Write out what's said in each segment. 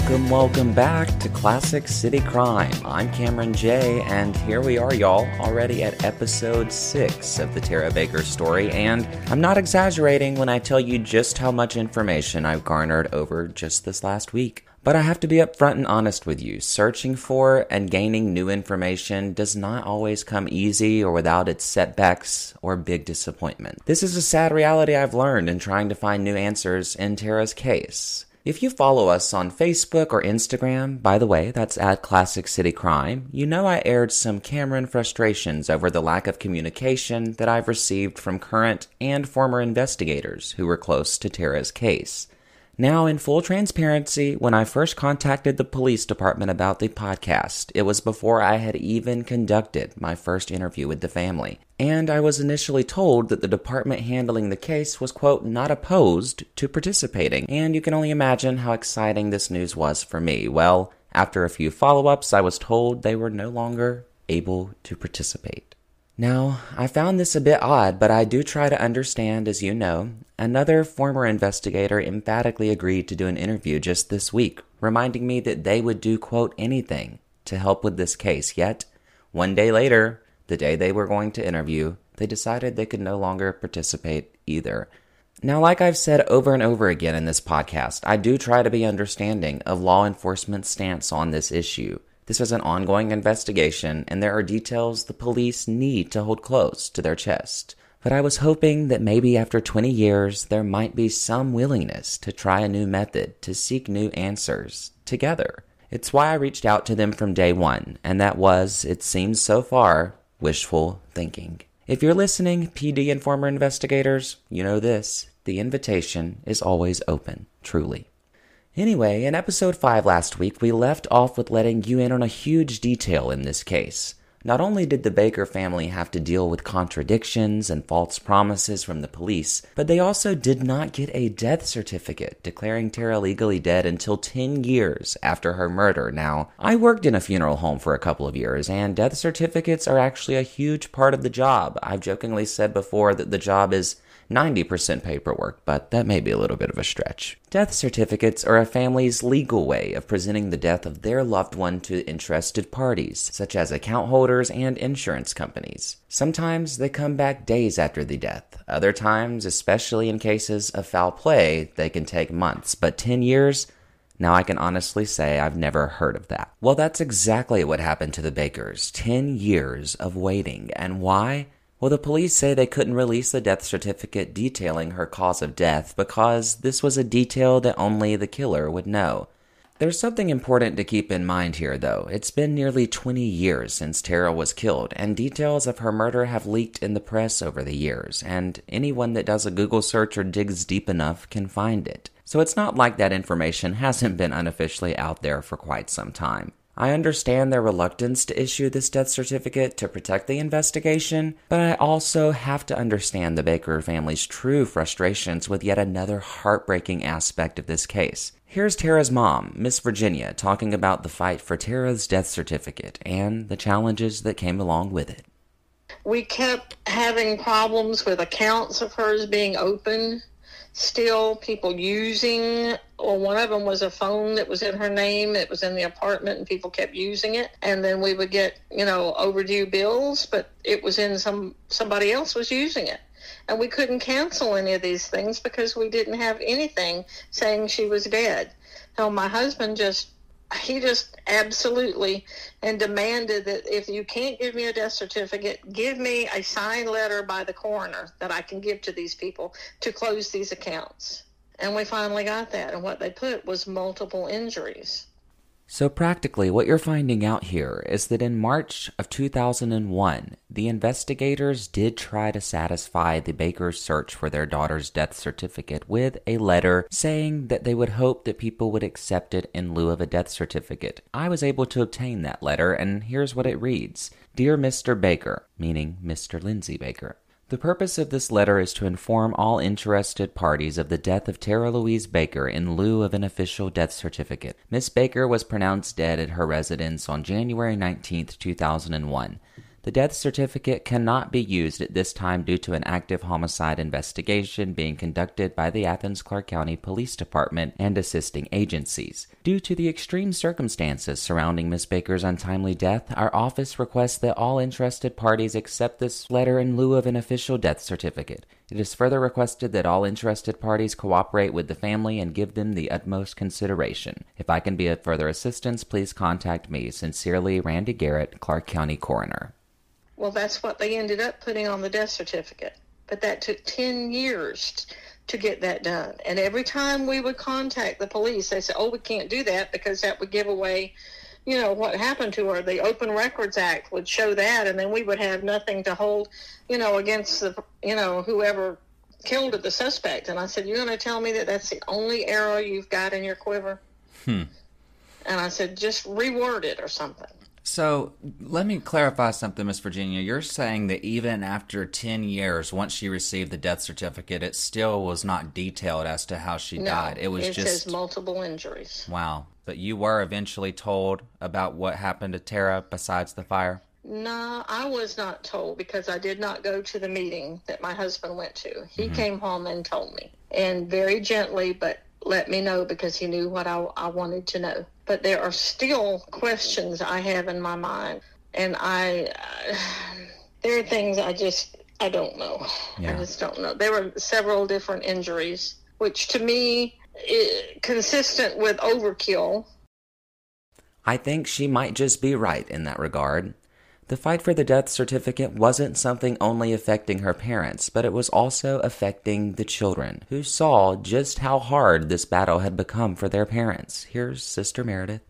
Welcome, welcome, back to Classic City Crime. I'm Cameron J, and here we are, y'all, already at episode 6 of the Tara Baker story. And I'm not exaggerating when I tell you just how much information I've garnered over just this last week. But I have to be upfront and honest with you. Searching for and gaining new information does not always come easy or without its setbacks or big disappointment. This is a sad reality I've learned in trying to find new answers in Tara's case. If you follow us on Facebook or Instagram, by the way, that's at Classic City Crime, you know I aired some Cameron frustrations over the lack of communication that I've received from current and former investigators who were close to Tara's case. Now, in full transparency, when I first contacted the police department about the podcast, it was before I had even conducted my first interview with the family. And I was initially told that the department handling the case was, quote, not opposed to participating. And you can only imagine how exciting this news was for me. Well, after a few follow ups, I was told they were no longer able to participate. Now, I found this a bit odd, but I do try to understand, as you know. Another former investigator emphatically agreed to do an interview just this week, reminding me that they would do, quote, anything to help with this case. Yet, one day later, the day they were going to interview, they decided they could no longer participate either. Now, like I've said over and over again in this podcast, I do try to be understanding of law enforcement's stance on this issue. This is an ongoing investigation, and there are details the police need to hold close to their chest. But I was hoping that maybe after 20 years, there might be some willingness to try a new method to seek new answers together. It's why I reached out to them from day one, and that was, it seems so far, wishful thinking. If you're listening, PD and former investigators, you know this the invitation is always open, truly. Anyway, in episode 5 last week, we left off with letting you in on a huge detail in this case. Not only did the Baker family have to deal with contradictions and false promises from the police, but they also did not get a death certificate declaring Tara legally dead until 10 years after her murder. Now, I worked in a funeral home for a couple of years, and death certificates are actually a huge part of the job. I've jokingly said before that the job is 90% paperwork, but that may be a little bit of a stretch. Death certificates are a family's legal way of presenting the death of their loved one to interested parties, such as account holders and insurance companies. Sometimes they come back days after the death. Other times, especially in cases of foul play, they can take months, but 10 years? Now I can honestly say I've never heard of that. Well, that's exactly what happened to the Bakers. 10 years of waiting. And why? Well, the police say they couldn't release the death certificate detailing her cause of death because this was a detail that only the killer would know. There's something important to keep in mind here, though. It's been nearly 20 years since Tara was killed, and details of her murder have leaked in the press over the years, and anyone that does a Google search or digs deep enough can find it. So it's not like that information hasn't been unofficially out there for quite some time. I understand their reluctance to issue this death certificate to protect the investigation, but I also have to understand the Baker family's true frustrations with yet another heartbreaking aspect of this case. Here's Tara's mom, Miss Virginia, talking about the fight for Tara's death certificate and the challenges that came along with it. We kept having problems with accounts of hers being open still people using or one of them was a phone that was in her name it was in the apartment and people kept using it. And then we would get you know overdue bills but it was in some somebody else was using it. And we couldn't cancel any of these things because we didn't have anything saying she was dead. So my husband just he just absolutely and demanded that if you can't give me a death certificate, give me a signed letter by the coroner that I can give to these people to close these accounts. And we finally got that. And what they put was multiple injuries. So, practically, what you're finding out here is that in March of 2001, the investigators did try to satisfy the Baker's search for their daughter's death certificate with a letter saying that they would hope that people would accept it in lieu of a death certificate. I was able to obtain that letter, and here's what it reads Dear Mr. Baker, meaning Mr. Lindsay Baker. The purpose of this letter is to inform all interested parties of the death of Tara Louise Baker in lieu of an official death certificate. Miss Baker was pronounced dead at her residence on January 19, 2001. The death certificate cannot be used at this time due to an active homicide investigation being conducted by the Athens Clarke County Police Department and assisting agencies. Due to the extreme circumstances surrounding Miss Baker's untimely death, our office requests that all interested parties accept this letter in lieu of an official death certificate. It is further requested that all interested parties cooperate with the family and give them the utmost consideration. If I can be of further assistance, please contact me. Sincerely, Randy Garrett, Clarke County Coroner. Well, that's what they ended up putting on the death certificate. But that took 10 years to get that done. And every time we would contact the police, they said, oh, we can't do that because that would give away, you know, what happened to her. The Open Records Act would show that, and then we would have nothing to hold, you know, against the, you know, whoever killed the suspect. And I said, you're going to tell me that that's the only arrow you've got in your quiver? Hmm. And I said, just reword it or something. So let me clarify something, Miss Virginia. You're saying that even after 10 years, once she received the death certificate, it still was not detailed as to how she no, died. It was it just. says multiple injuries. Wow. But you were eventually told about what happened to Tara besides the fire? No, I was not told because I did not go to the meeting that my husband went to. He mm-hmm. came home and told me, and very gently, but let me know because he knew what I, I wanted to know. But there are still questions I have in my mind, and I uh, there are things I just I don't know. Yeah. I just don't know. There were several different injuries, which to me is consistent with overkill. I think she might just be right in that regard. The fight for the death certificate wasn't something only affecting her parents, but it was also affecting the children, who saw just how hard this battle had become for their parents. Here's Sister Meredith.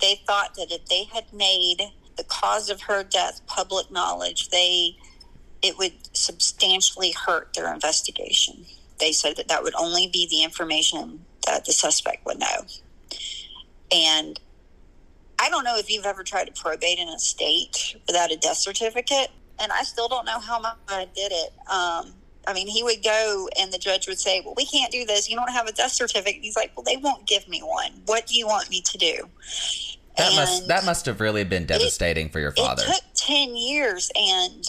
They thought that if they had made the cause of her death public knowledge, they it would substantially hurt their investigation. They said that that would only be the information that the suspect would know. And I don't know if you've ever tried to probate an estate without a death certificate, and I still don't know how my dad did it. Um, I mean, he would go and the judge would say, Well, we can't do this. You don't have a death certificate. He's like, Well, they won't give me one. What do you want me to do? That and must that must have really been devastating it, for your father. It took ten years, and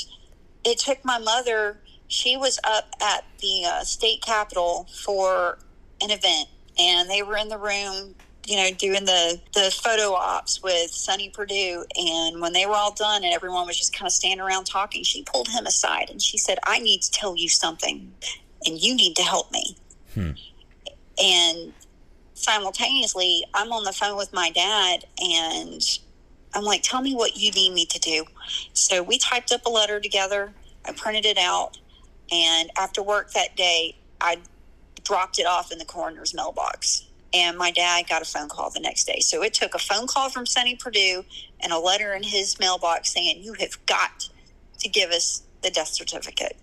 it took my mother. She was up at the uh, state capitol for an event, and they were in the room you know, doing the, the photo ops with Sonny Perdue. And when they were all done and everyone was just kind of standing around talking, she pulled him aside and she said, I need to tell you something and you need to help me. Hmm. And simultaneously, I'm on the phone with my dad and I'm like, tell me what you need me to do. So we typed up a letter together. I printed it out. And after work that day, I dropped it off in the coroner's mailbox and my dad got a phone call the next day. So it took a phone call from Sonny Perdue and a letter in his mailbox saying, You have got to give us the death certificate.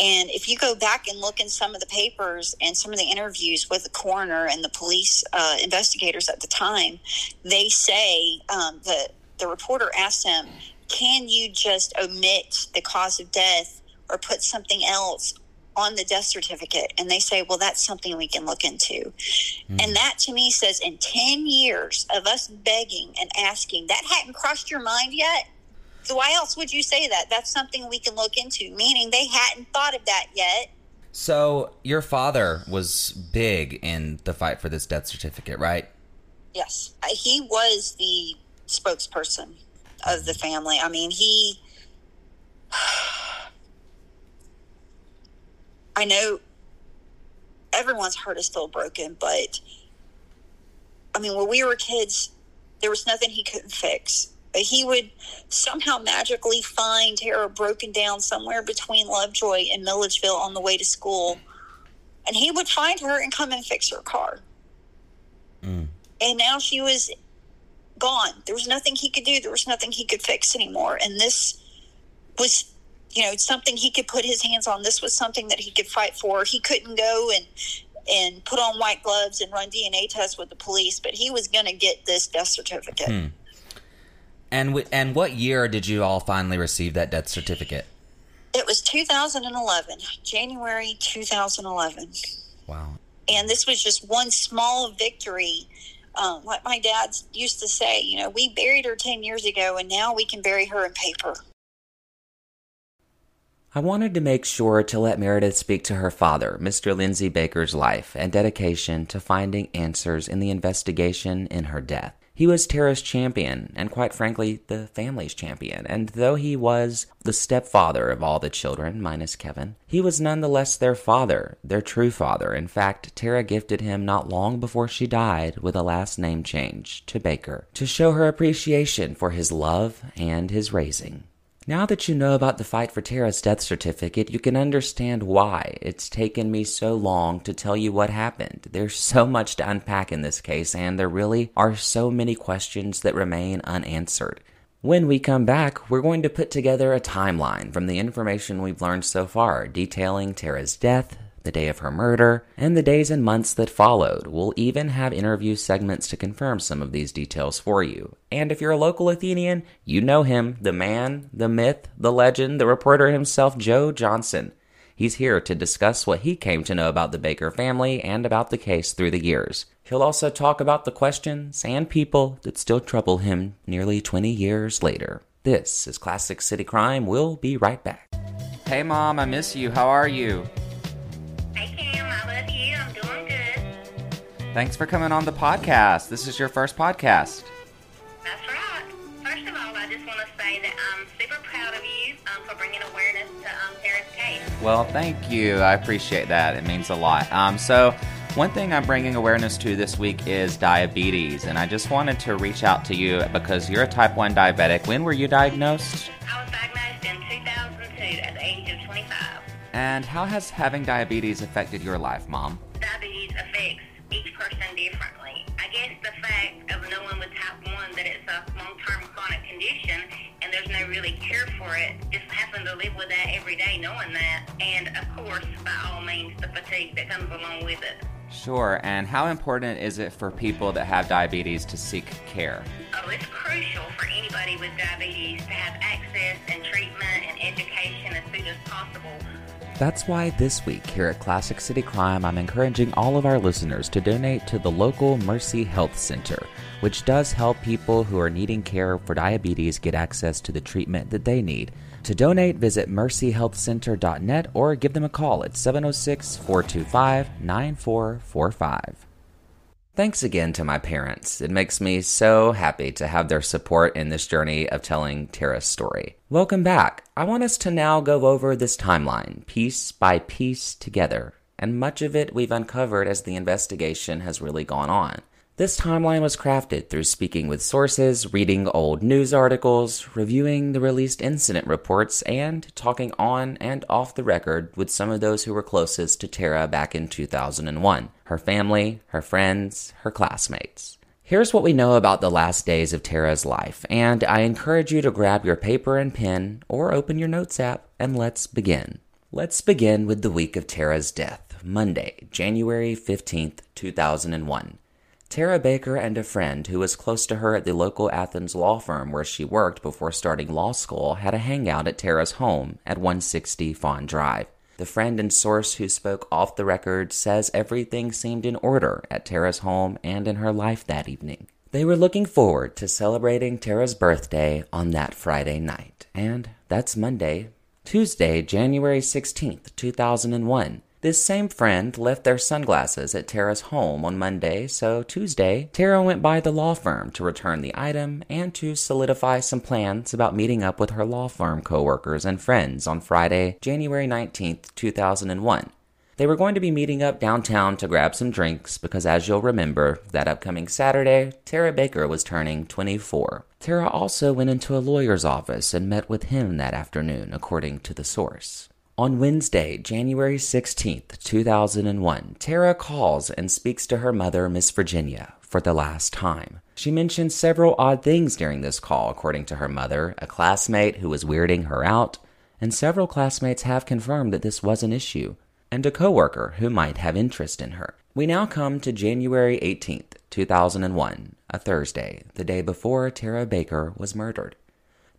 And if you go back and look in some of the papers and some of the interviews with the coroner and the police uh, investigators at the time, they say um, that the reporter asked them, Can you just omit the cause of death or put something else on the death certificate and they say well that's something we can look into. Mm-hmm. and that to me says in 10 years of us begging and asking that hadn't crossed your mind yet? So why else would you say that? That's something we can look into. Meaning they hadn't thought of that yet. So your father was big in the fight for this death certificate right? Yes. He was the spokesperson of the family. I mean he I know everyone's heart is still broken, but I mean, when we were kids, there was nothing he couldn't fix. But he would somehow magically find Tara broken down somewhere between Lovejoy and Milledgeville on the way to school. And he would find her and come and fix her car. Mm. And now she was gone. There was nothing he could do. There was nothing he could fix anymore. And this was you know something he could put his hands on. This was something that he could fight for. He couldn't go and and put on white gloves and run DNA tests with the police, but he was going to get this death certificate. Hmm. And w- and what year did you all finally receive that death certificate? It was 2011, January 2011. Wow. And this was just one small victory. Um, like my dad used to say, you know, we buried her 10 years ago and now we can bury her in paper. I wanted to make sure to let Meredith speak to her father, Mr. Lindsay Baker's life and dedication to finding answers in the investigation in her death. He was Tara's champion, and quite frankly, the family's champion. And though he was the stepfather of all the children, minus Kevin, he was nonetheless their father, their true father. In fact, Tara gifted him not long before she died with a last name change to Baker to show her appreciation for his love and his raising. Now that you know about the fight for Tara's death certificate, you can understand why it's taken me so long to tell you what happened. There's so much to unpack in this case, and there really are so many questions that remain unanswered. When we come back, we're going to put together a timeline from the information we've learned so far, detailing Tara's death, the day of her murder, and the days and months that followed. We'll even have interview segments to confirm some of these details for you. And if you're a local Athenian, you know him the man, the myth, the legend, the reporter himself, Joe Johnson. He's here to discuss what he came to know about the Baker family and about the case through the years. He'll also talk about the questions and people that still trouble him nearly 20 years later. This is Classic City Crime. We'll be right back. Hey, Mom, I miss you. How are you? Thanks for coming on the podcast. This is your first podcast. That's right. First of all, I just want to say that I'm super proud of you um, for bringing awareness to um, Tara's case. Well, thank you. I appreciate that. It means a lot. Um, so, one thing I'm bringing awareness to this week is diabetes, and I just wanted to reach out to you because you're a type 1 diabetic. When were you diagnosed? I was diagnosed in 2002 at the age of 25. And how has having diabetes affected your life, Mom? Diabetes affects each person differently. I guess the fact of knowing with type 1 that it's a long-term chronic condition and there's no really cure for it, just having to live with that every day knowing that. And of course, by all means, the fatigue that comes along with it. Sure. And how important is it for people that have diabetes to seek care? Oh, it's crucial for anybody with diabetes to have access and treatment and education as soon as possible. That's why this week here at Classic City Crime, I'm encouraging all of our listeners to donate to the local Mercy Health Center, which does help people who are needing care for diabetes get access to the treatment that they need. To donate, visit mercyhealthcenter.net or give them a call at 706 425 9445. Thanks again to my parents. It makes me so happy to have their support in this journey of telling Tara's story. Welcome back. I want us to now go over this timeline, piece by piece together, and much of it we've uncovered as the investigation has really gone on. This timeline was crafted through speaking with sources, reading old news articles, reviewing the released incident reports, and talking on and off the record with some of those who were closest to Tara back in 2001 her family, her friends, her classmates. Here's what we know about the last days of Tara's life, and I encourage you to grab your paper and pen or open your notes app and let's begin. Let's begin with the week of Tara's death, Monday, January 15th, 2001. Tara Baker and a friend who was close to her at the local Athens law firm where she worked before starting law school had a hangout at Tara's home at 160 Fawn Drive. The friend and source who spoke off the record says everything seemed in order at Tara's home and in her life that evening. They were looking forward to celebrating Tara's birthday on that Friday night, and that's Monday. Tuesday, January 16th, 2001. This same friend left their sunglasses at Tara's home on Monday, so Tuesday, Tara went by the law firm to return the item and to solidify some plans about meeting up with her law firm coworkers and friends on Friday, January 19th, 2001. They were going to be meeting up downtown to grab some drinks because, as you'll remember, that upcoming Saturday, Tara Baker was turning 24. Tara also went into a lawyer's office and met with him that afternoon, according to the source. On Wednesday, January 16th, 2001, Tara calls and speaks to her mother, Miss Virginia, for the last time. She mentions several odd things during this call, according to her mother, a classmate who was weirding her out, and several classmates have confirmed that this was an issue, and a coworker who might have interest in her. We now come to January 18th, 2001, a Thursday, the day before Tara Baker was murdered.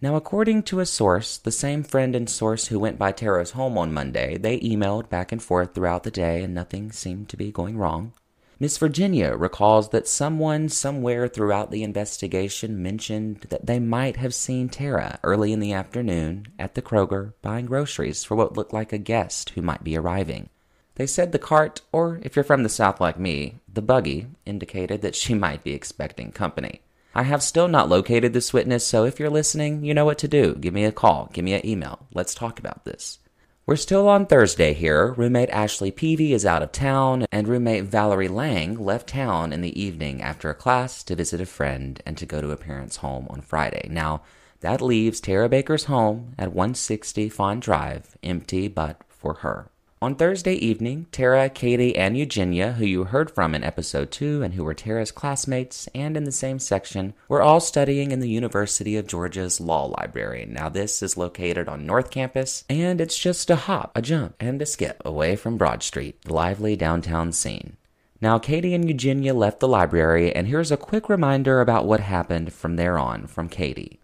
Now, according to a source, the same friend and source who went by Tara's home on Monday, they emailed back and forth throughout the day and nothing seemed to be going wrong. Miss Virginia recalls that someone somewhere throughout the investigation mentioned that they might have seen Tara early in the afternoon at the Kroger buying groceries for what looked like a guest who might be arriving. They said the cart, or if you're from the South like me, the buggy, indicated that she might be expecting company. I have still not located this witness, so if you're listening, you know what to do. Give me a call, give me an email. Let's talk about this. We're still on Thursday here. Roommate Ashley Peavy is out of town, and roommate Valerie Lang left town in the evening after a class to visit a friend and to go to a parent's home on Friday. Now, that leaves Tara Baker's home at 160 Fawn Drive empty but for her. On Thursday evening, Tara, Katie, and Eugenia, who you heard from in episode 2 and who were Tara's classmates and in the same section, were all studying in the University of Georgia's Law Library. Now, this is located on North Campus, and it's just a hop, a jump, and a skip away from Broad Street, the lively downtown scene. Now, Katie and Eugenia left the library, and here's a quick reminder about what happened from there on from Katie.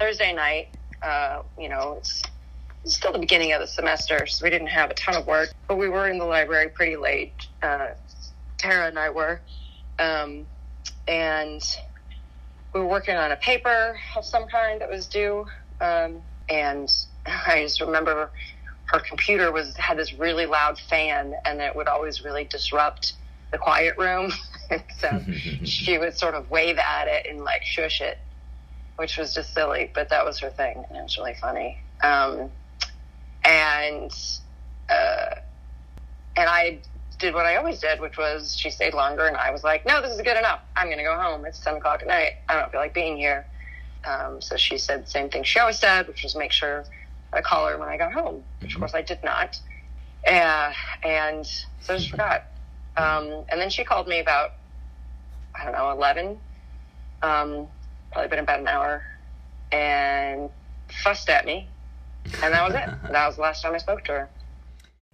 Thursday night, uh, you know, it's still the beginning of the semester, so we didn't have a ton of work, but we were in the library pretty late. Uh, Tara and I were. Um, and we were working on a paper of some kind that was due. Um, and I just remember her computer was had this really loud fan, and it would always really disrupt the quiet room. so she would sort of wave at it and like shush it, which was just silly, but that was her thing, and it was really funny. Um, and uh, and I did what I always did, which was she stayed longer, and I was like, no, this is good enough. I'm going to go home. It's ten o'clock at night. I don't feel like being here. Um, so she said the same thing she always said, which was make sure I call her when I got home, which of course I did not. Uh, and so I just forgot. Um, and then she called me about, I don't know, 11, um, probably been about an hour, and fussed at me and that was it. That was the last time I spoke to her.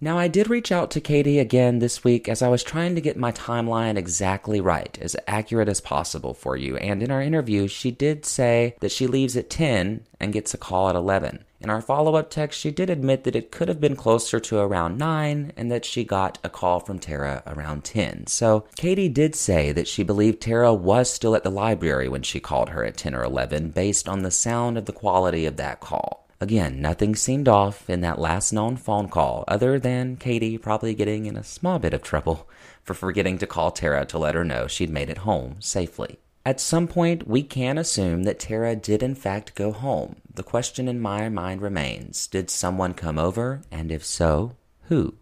Now, I did reach out to Katie again this week as I was trying to get my timeline exactly right, as accurate as possible for you. And in our interview, she did say that she leaves at 10 and gets a call at 11. In our follow up text, she did admit that it could have been closer to around 9 and that she got a call from Tara around 10. So, Katie did say that she believed Tara was still at the library when she called her at 10 or 11 based on the sound of the quality of that call. Again, nothing seemed off in that last known phone call, other than Katie probably getting in a small bit of trouble for forgetting to call Tara to let her know she'd made it home safely. At some point, we can assume that Tara did in fact go home. The question in my mind remains did someone come over, and if so, who?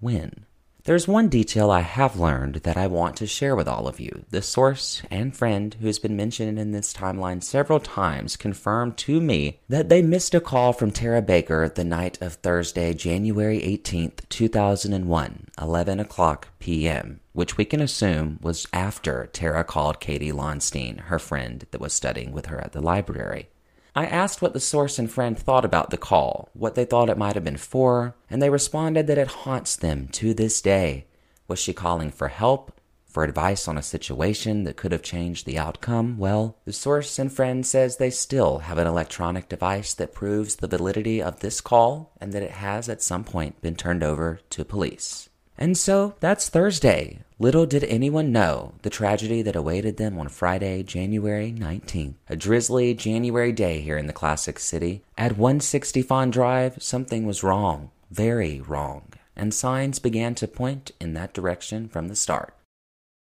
When? There's one detail I have learned that I want to share with all of you. The source and friend who has been mentioned in this timeline several times confirmed to me that they missed a call from Tara Baker the night of Thursday, January 18th, 2001, 11 o'clock p.m., which we can assume was after Tara called Katie Lonstein, her friend that was studying with her at the library. I asked what the source and friend thought about the call, what they thought it might have been for, and they responded that it haunts them to this day. Was she calling for help? For advice on a situation that could have changed the outcome? Well, the source and friend says they still have an electronic device that proves the validity of this call and that it has at some point been turned over to police. And so that's Thursday. Little did anyone know the tragedy that awaited them on Friday, January 19th. A drizzly January day here in the classic city. At 160 Fawn Drive, something was wrong, very wrong, and signs began to point in that direction from the start.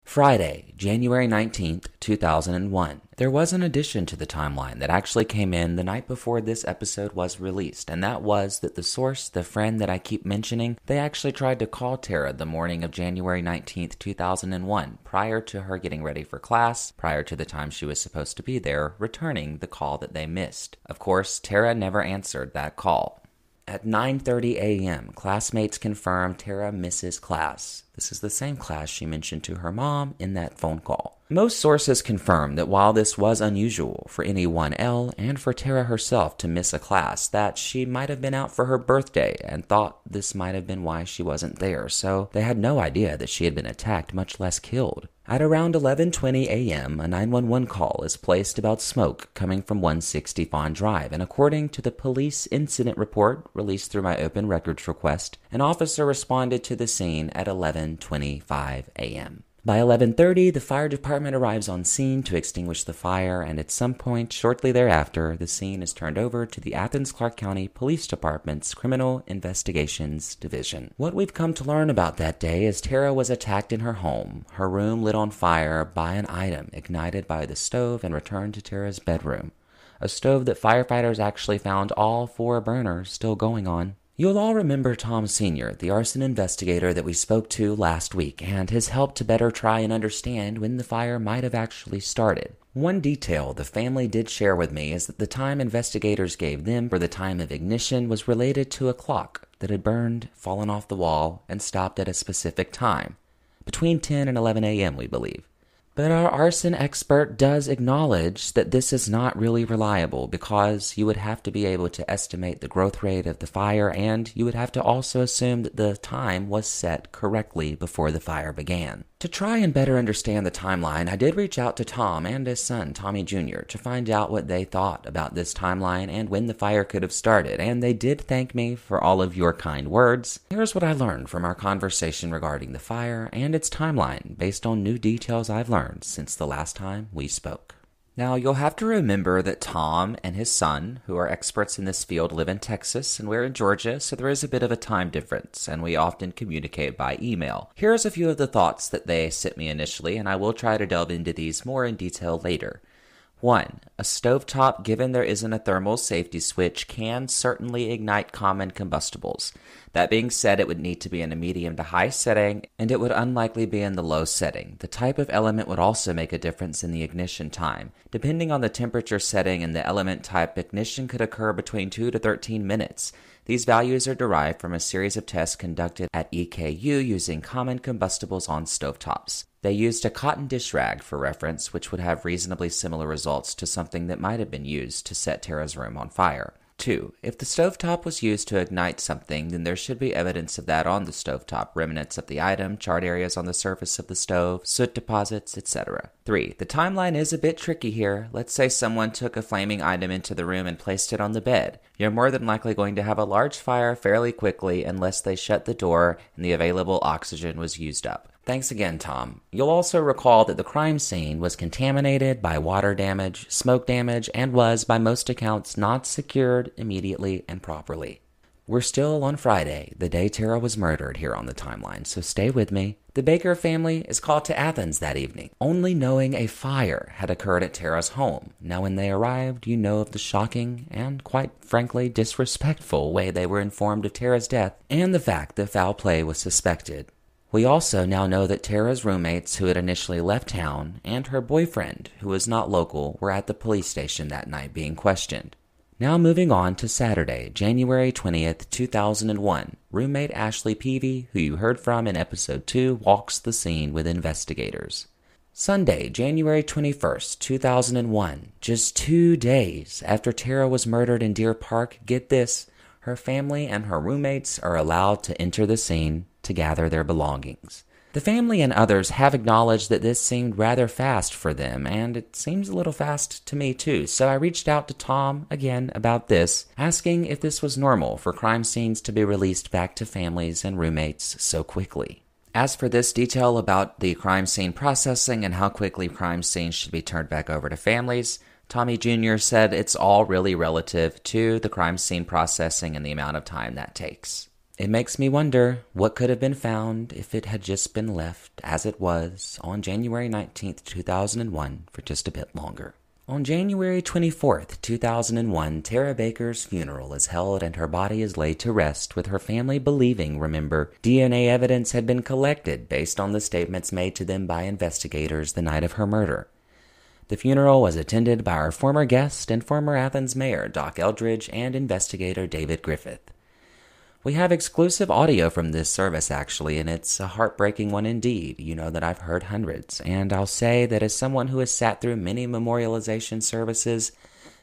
Friday, January 19th, 2001. There was an addition to the timeline that actually came in the night before this episode was released, and that was that the source, the friend that I keep mentioning, they actually tried to call Tara the morning of January 19th, 2001, prior to her getting ready for class, prior to the time she was supposed to be there, returning the call that they missed. Of course, Tara never answered that call. At 9:30 a.m., classmates confirm Tara misses class. This is the same class she mentioned to her mom in that phone call. Most sources confirm that while this was unusual for any 1L and for Tara herself to miss a class, that she might have been out for her birthday and thought this might have been why she wasn't there, so they had no idea that she had been attacked, much less killed. At around 11:20 a.m., a 911 call is placed about smoke coming from 160 Fawn Drive, and according to the police incident report released through my open records request, an officer responded to the scene at 11:25 a.m. By 11:30, the fire department arrives on scene to extinguish the fire, and at some point shortly thereafter, the scene is turned over to the Athens Clarke County Police Department's Criminal Investigations Division. What we've come to learn about that day is Tara was attacked in her home, her room lit on fire by an item ignited by the stove and returned to Tara's bedroom. A stove that firefighters actually found all four burners still going on. You'll all remember Tom Sr., the arson investigator that we spoke to last week, and his help to better try and understand when the fire might have actually started. One detail the family did share with me is that the time investigators gave them for the time of ignition was related to a clock that had burned, fallen off the wall, and stopped at a specific time. Between 10 and 11 a.m., we believe. But our arson expert does acknowledge that this is not really reliable because you would have to be able to estimate the growth rate of the fire and you would have to also assume that the time was set correctly before the fire began. To try and better understand the timeline, I did reach out to Tom and his son, Tommy Jr., to find out what they thought about this timeline and when the fire could have started, and they did thank me for all of your kind words. Here's what I learned from our conversation regarding the fire and its timeline based on new details I've learned since the last time we spoke. Now, you'll have to remember that Tom and his son, who are experts in this field, live in Texas and we're in Georgia, so there is a bit of a time difference, and we often communicate by email. Here's a few of the thoughts that they sent me initially, and I will try to delve into these more in detail later. 1. A stovetop, given there isn't a thermal safety switch, can certainly ignite common combustibles. That being said, it would need to be in a medium to high setting, and it would unlikely be in the low setting. The type of element would also make a difference in the ignition time. Depending on the temperature setting and the element type, ignition could occur between 2 to 13 minutes. These values are derived from a series of tests conducted at EKU using common combustibles on stovetops. They used a cotton dish rag for reference, which would have reasonably similar results to something that might have been used to set Tara's room on fire. 2. If the stovetop was used to ignite something, then there should be evidence of that on the stovetop remnants of the item, charred areas on the surface of the stove, soot deposits, etc. 3. The timeline is a bit tricky here. Let's say someone took a flaming item into the room and placed it on the bed. You're more than likely going to have a large fire fairly quickly unless they shut the door and the available oxygen was used up. Thanks again, Tom. You'll also recall that the crime scene was contaminated by water damage, smoke damage, and was, by most accounts, not secured immediately and properly. We're still on Friday, the day Tara was murdered here on the timeline, so stay with me. The Baker family is called to Athens that evening, only knowing a fire had occurred at Tara's home. Now, when they arrived, you know of the shocking and, quite frankly, disrespectful way they were informed of Tara's death and the fact that foul play was suspected. We also now know that Tara's roommates, who had initially left town, and her boyfriend, who was not local, were at the police station that night being questioned. Now moving on to Saturday, January 20th, 2001. Roommate Ashley Peavy, who you heard from in episode 2, walks the scene with investigators. Sunday, January 21st, 2001. Just two days after Tara was murdered in Deer Park, get this, her family and her roommates are allowed to enter the scene to gather their belongings. The family and others have acknowledged that this seemed rather fast for them, and it seems a little fast to me too, so I reached out to Tom again about this, asking if this was normal for crime scenes to be released back to families and roommates so quickly. As for this detail about the crime scene processing and how quickly crime scenes should be turned back over to families, Tommy Jr. said it's all really relative to the crime scene processing and the amount of time that takes. It makes me wonder what could have been found if it had just been left as it was on January 19th, 2001 for just a bit longer. On January 24th, 2001, Tara Baker's funeral is held and her body is laid to rest, with her family believing, remember, DNA evidence had been collected based on the statements made to them by investigators the night of her murder. The funeral was attended by our former guest and former Athens mayor, Doc Eldridge, and investigator David Griffith. We have exclusive audio from this service, actually, and it's a heartbreaking one indeed. You know that I've heard hundreds, and I'll say that as someone who has sat through many memorialization services,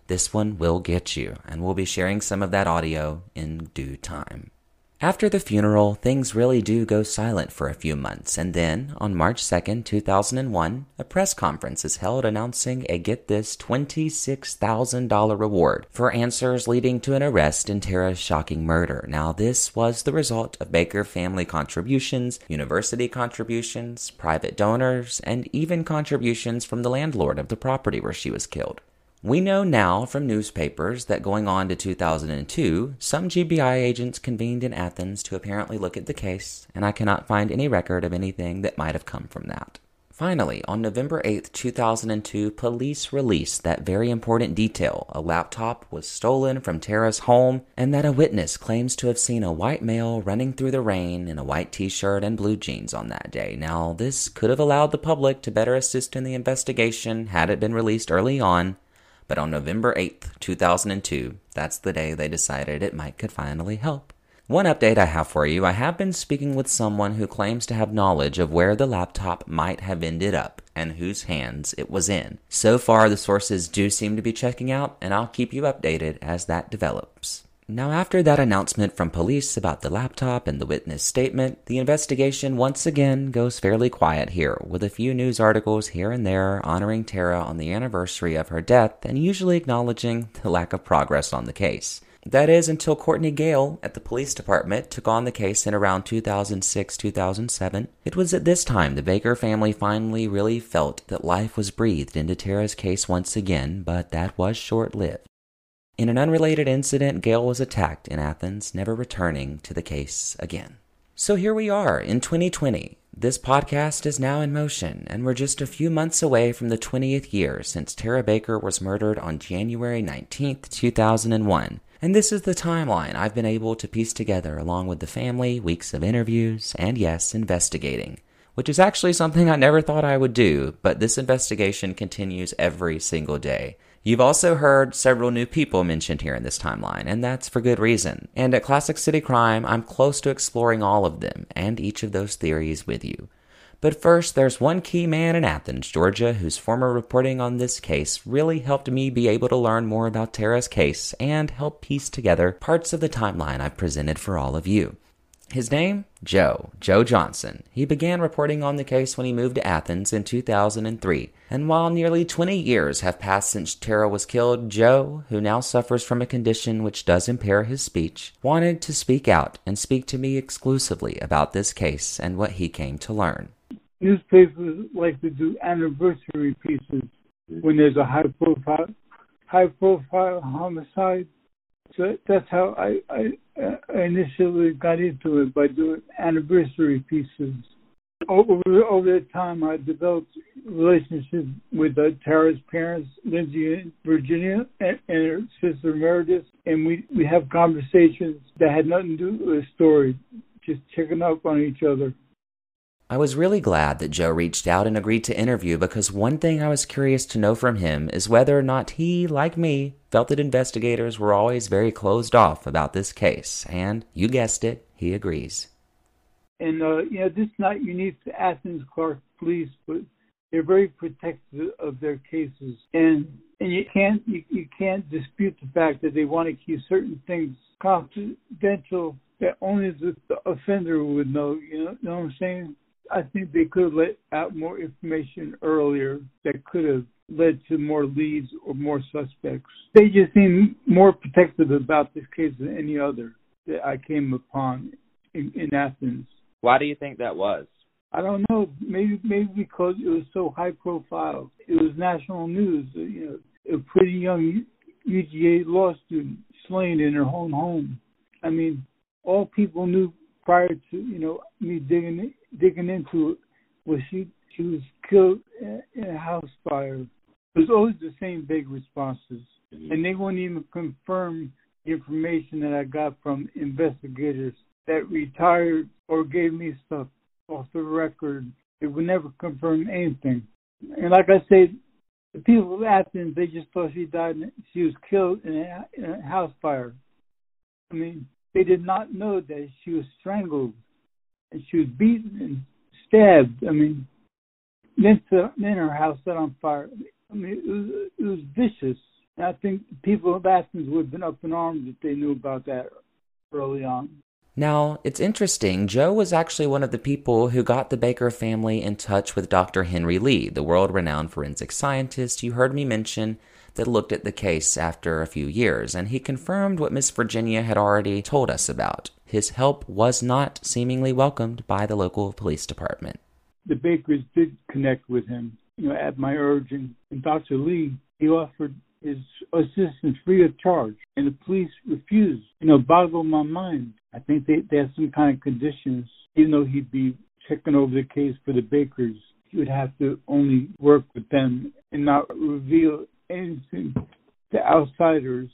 this one will get you, and we'll be sharing some of that audio in due time. After the funeral, things really do go silent for a few months, and then, on March 2nd, 2001, a press conference is held announcing a get this $26,000 reward for answers leading to an arrest in Tara's shocking murder. Now, this was the result of Baker family contributions, university contributions, private donors, and even contributions from the landlord of the property where she was killed. We know now from newspapers that going on to 2002, some GBI agents convened in Athens to apparently look at the case, and I cannot find any record of anything that might have come from that. Finally, on November 8, 2002, police released that very important detail. A laptop was stolen from Tara's home, and that a witness claims to have seen a white male running through the rain in a white t shirt and blue jeans on that day. Now, this could have allowed the public to better assist in the investigation had it been released early on, but on November 8th, 2002, that's the day they decided it might could finally help. One update I have for you I have been speaking with someone who claims to have knowledge of where the laptop might have ended up and whose hands it was in. So far, the sources do seem to be checking out, and I'll keep you updated as that develops. Now, after that announcement from police about the laptop and the witness statement, the investigation once again goes fairly quiet here, with a few news articles here and there honoring Tara on the anniversary of her death and usually acknowledging the lack of progress on the case. That is until Courtney Gale at the police department took on the case in around 2006 2007. It was at this time the Baker family finally really felt that life was breathed into Tara's case once again, but that was short lived. In an unrelated incident, Gale was attacked in Athens, never returning to the case again. So here we are in 2020. This podcast is now in motion, and we're just a few months away from the 20th year since Tara Baker was murdered on January 19th, 2001. And this is the timeline I've been able to piece together along with the family, weeks of interviews, and yes, investigating. Which is actually something I never thought I would do, but this investigation continues every single day. You've also heard several new people mentioned here in this timeline, and that's for good reason. And at Classic City Crime, I'm close to exploring all of them and each of those theories with you. But first, there's one key man in Athens, Georgia, whose former reporting on this case really helped me be able to learn more about Tara's case and help piece together parts of the timeline I've presented for all of you. His name? Joe. Joe Johnson. He began reporting on the case when he moved to Athens in 2003. And while nearly 20 years have passed since Tara was killed, Joe, who now suffers from a condition which does impair his speech, wanted to speak out and speak to me exclusively about this case and what he came to learn. Newspapers like to do anniversary pieces when there's a high profile high profile homicide so that's how I, I, I initially got into it by doing anniversary pieces. Over over the time, I developed relationships with uh, Tara's parents, Lindsay and Virginia, and, and her sister Meredith, and we we have conversations that had nothing to do with the story, just checking up on each other. I was really glad that Joe reached out and agreed to interview because one thing I was curious to know from him is whether or not he, like me, felt that investigators were always very closed off about this case. And you guessed it, he agrees. And, uh, you know, this is not unique to Athens Clarke Police, but they're very protective of their cases. And and you can't you, you can't dispute the fact that they want to keep certain things confidential that only the, the offender would know. You know, you know what I'm saying? I think they could have let out more information earlier that could have led to more leads or more suspects. They just seem more protective about this case than any other that I came upon in, in Athens. Why do you think that was? I don't know. Maybe maybe because it was so high profile. It was national news. You know, a pretty young UGA law student slain in her own home. I mean, all people knew prior to you know me digging digging into it was she she was killed in a house fire. It was always the same vague responses, mm-hmm. and they wouldn't even confirm the information that I got from investigators that retired or gave me stuff off the record. They would never confirm anything. And like I said, the people of Athens, they just thought she died. She was killed in a, in a house fire. I mean, they did not know that she was strangled she was beaten and stabbed. I mean, then, then her house set on fire. I mean, it was, it was vicious. And I think people of Athens would have been up in arms if they knew about that early on. Now, it's interesting, Joe was actually one of the people who got the Baker family in touch with Dr. Henry Lee, the world renowned forensic scientist you heard me mention that looked at the case after a few years, and he confirmed what Miss Virginia had already told us about. His help was not seemingly welcomed by the local police department. The Bakers did connect with him, you know, at my urging. And Dr. Lee, he offered his assistance free of charge, and the police refused. You know, boggled my mind. I think they, they had some kind of conditions, even though he'd be checking over the case for the Bakers. He would have to only work with them and not reveal anything to outsiders,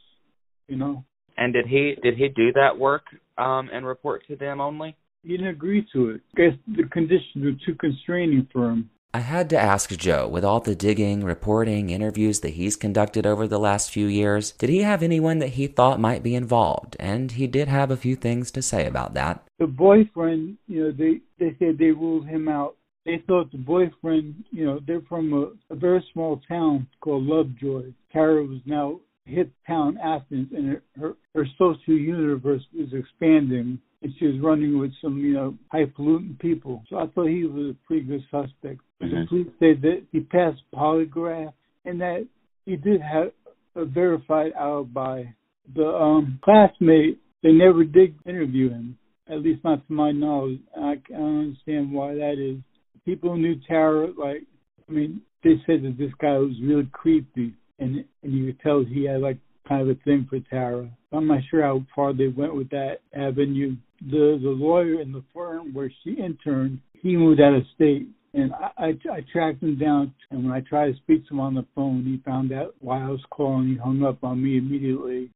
you know. And did he did he do that work um, and report to them only? He didn't agree to it. I guess the conditions were too constraining for him. I had to ask Joe, with all the digging, reporting, interviews that he's conducted over the last few years, did he have anyone that he thought might be involved? And he did have a few things to say about that. The boyfriend, you know, they, they said they ruled him out. They thought the boyfriend, you know, they're from a, a very small town called Lovejoy. Tara was now hit town Athens, and her, her, her social universe was expanding and she was running with some, you know, high highfalutin people. So I thought he was a pretty good suspect. Mm-hmm. The police said that he passed polygraph and that he did have a verified alibi. The um, classmate, they never did interview him, at least not to my knowledge. I, I don't understand why that is. People knew Tara, like, I mean, they said that this guy was really creepy, and and you could tell he had like kind of a thing for Tara. I'm not sure how far they went with that avenue the the lawyer in the firm where she interned, he moved out of state, and I, I I tracked him down. And when I tried to speak to him on the phone, he found out why I was calling. He hung up on me immediately.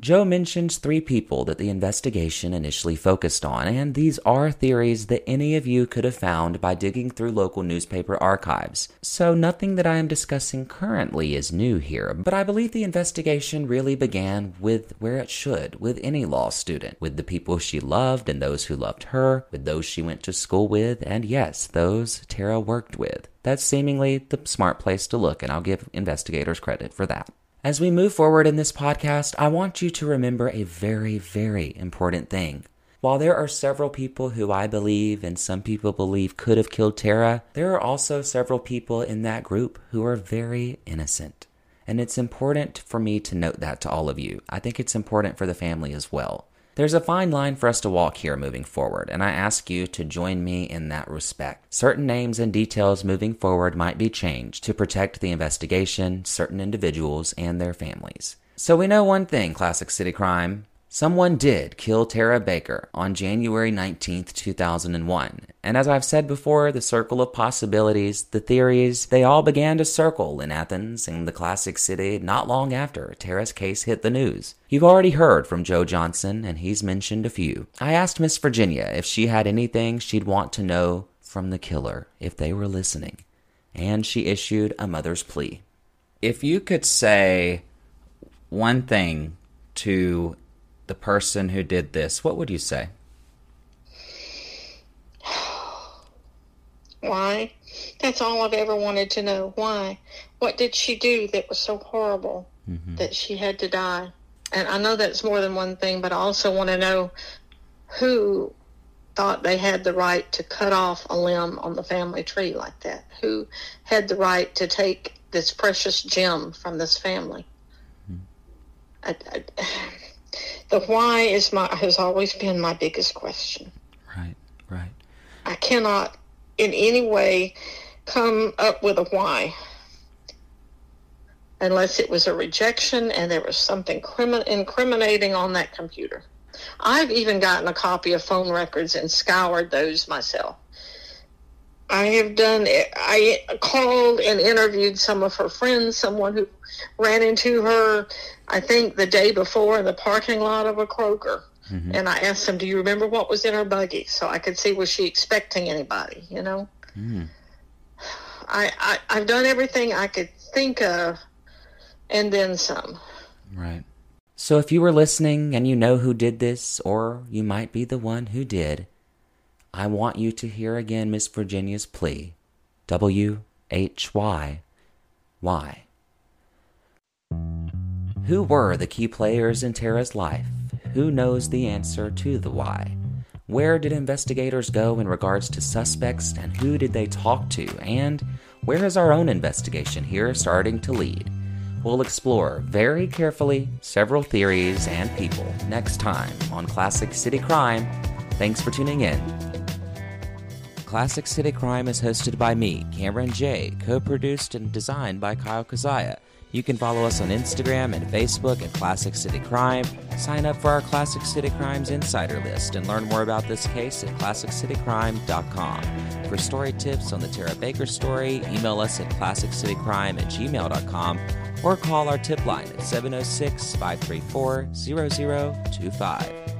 Joe mentions three people that the investigation initially focused on, and these are theories that any of you could have found by digging through local newspaper archives. So nothing that I am discussing currently is new here, but I believe the investigation really began with where it should, with any law student, with the people she loved and those who loved her, with those she went to school with, and yes, those Tara worked with. That's seemingly the smart place to look, and I'll give investigators credit for that. As we move forward in this podcast, I want you to remember a very, very important thing. While there are several people who I believe and some people believe could have killed Tara, there are also several people in that group who are very innocent. And it's important for me to note that to all of you. I think it's important for the family as well. There's a fine line for us to walk here moving forward, and I ask you to join me in that respect. Certain names and details moving forward might be changed to protect the investigation, certain individuals, and their families. So we know one thing, Classic City Crime. Someone did kill Tara Baker on January 19th, 2001. And as I've said before, the circle of possibilities, the theories, they all began to circle in Athens in the classic city not long after Tara's case hit the news. You've already heard from Joe Johnson, and he's mentioned a few. I asked Miss Virginia if she had anything she'd want to know from the killer, if they were listening. And she issued a mother's plea. If you could say one thing to the person who did this, what would you say? Why? That's all I've ever wanted to know. Why? What did she do that was so horrible mm-hmm. that she had to die? And I know that's more than one thing, but I also want to know who thought they had the right to cut off a limb on the family tree like that? Who had the right to take this precious gem from this family? Mm-hmm. I, I, the why is my has always been my biggest question. Right, right. I cannot in any way come up with a why unless it was a rejection and there was something crimin- incriminating on that computer. I've even gotten a copy of phone records and scoured those myself. I have done I called and interviewed some of her friends, someone who ran into her, I think the day before in the parking lot of a Kroger. Mm-hmm. And I asked them, Do you remember what was in her buggy? So I could see, was she expecting anybody, you know? Mm. I, I, I've done everything I could think of and then some. Right. So if you were listening and you know who did this, or you might be the one who did, I want you to hear again Miss Virginia's plea. W H Y. Why? Who were the key players in Tara's life? Who knows the answer to the why? Where did investigators go in regards to suspects and who did they talk to? And where is our own investigation here starting to lead? We'll explore very carefully several theories and people next time on Classic City Crime. Thanks for tuning in. Classic City Crime is hosted by me, Cameron J, co produced and designed by Kyle Kazaya. You can follow us on Instagram and Facebook at Classic City Crime. Sign up for our Classic City Crimes Insider list and learn more about this case at ClassicCityCrime.com. For story tips on the Tara Baker story, email us at ClassicCityCrime at gmail.com or call our tip line at 706 534 0025.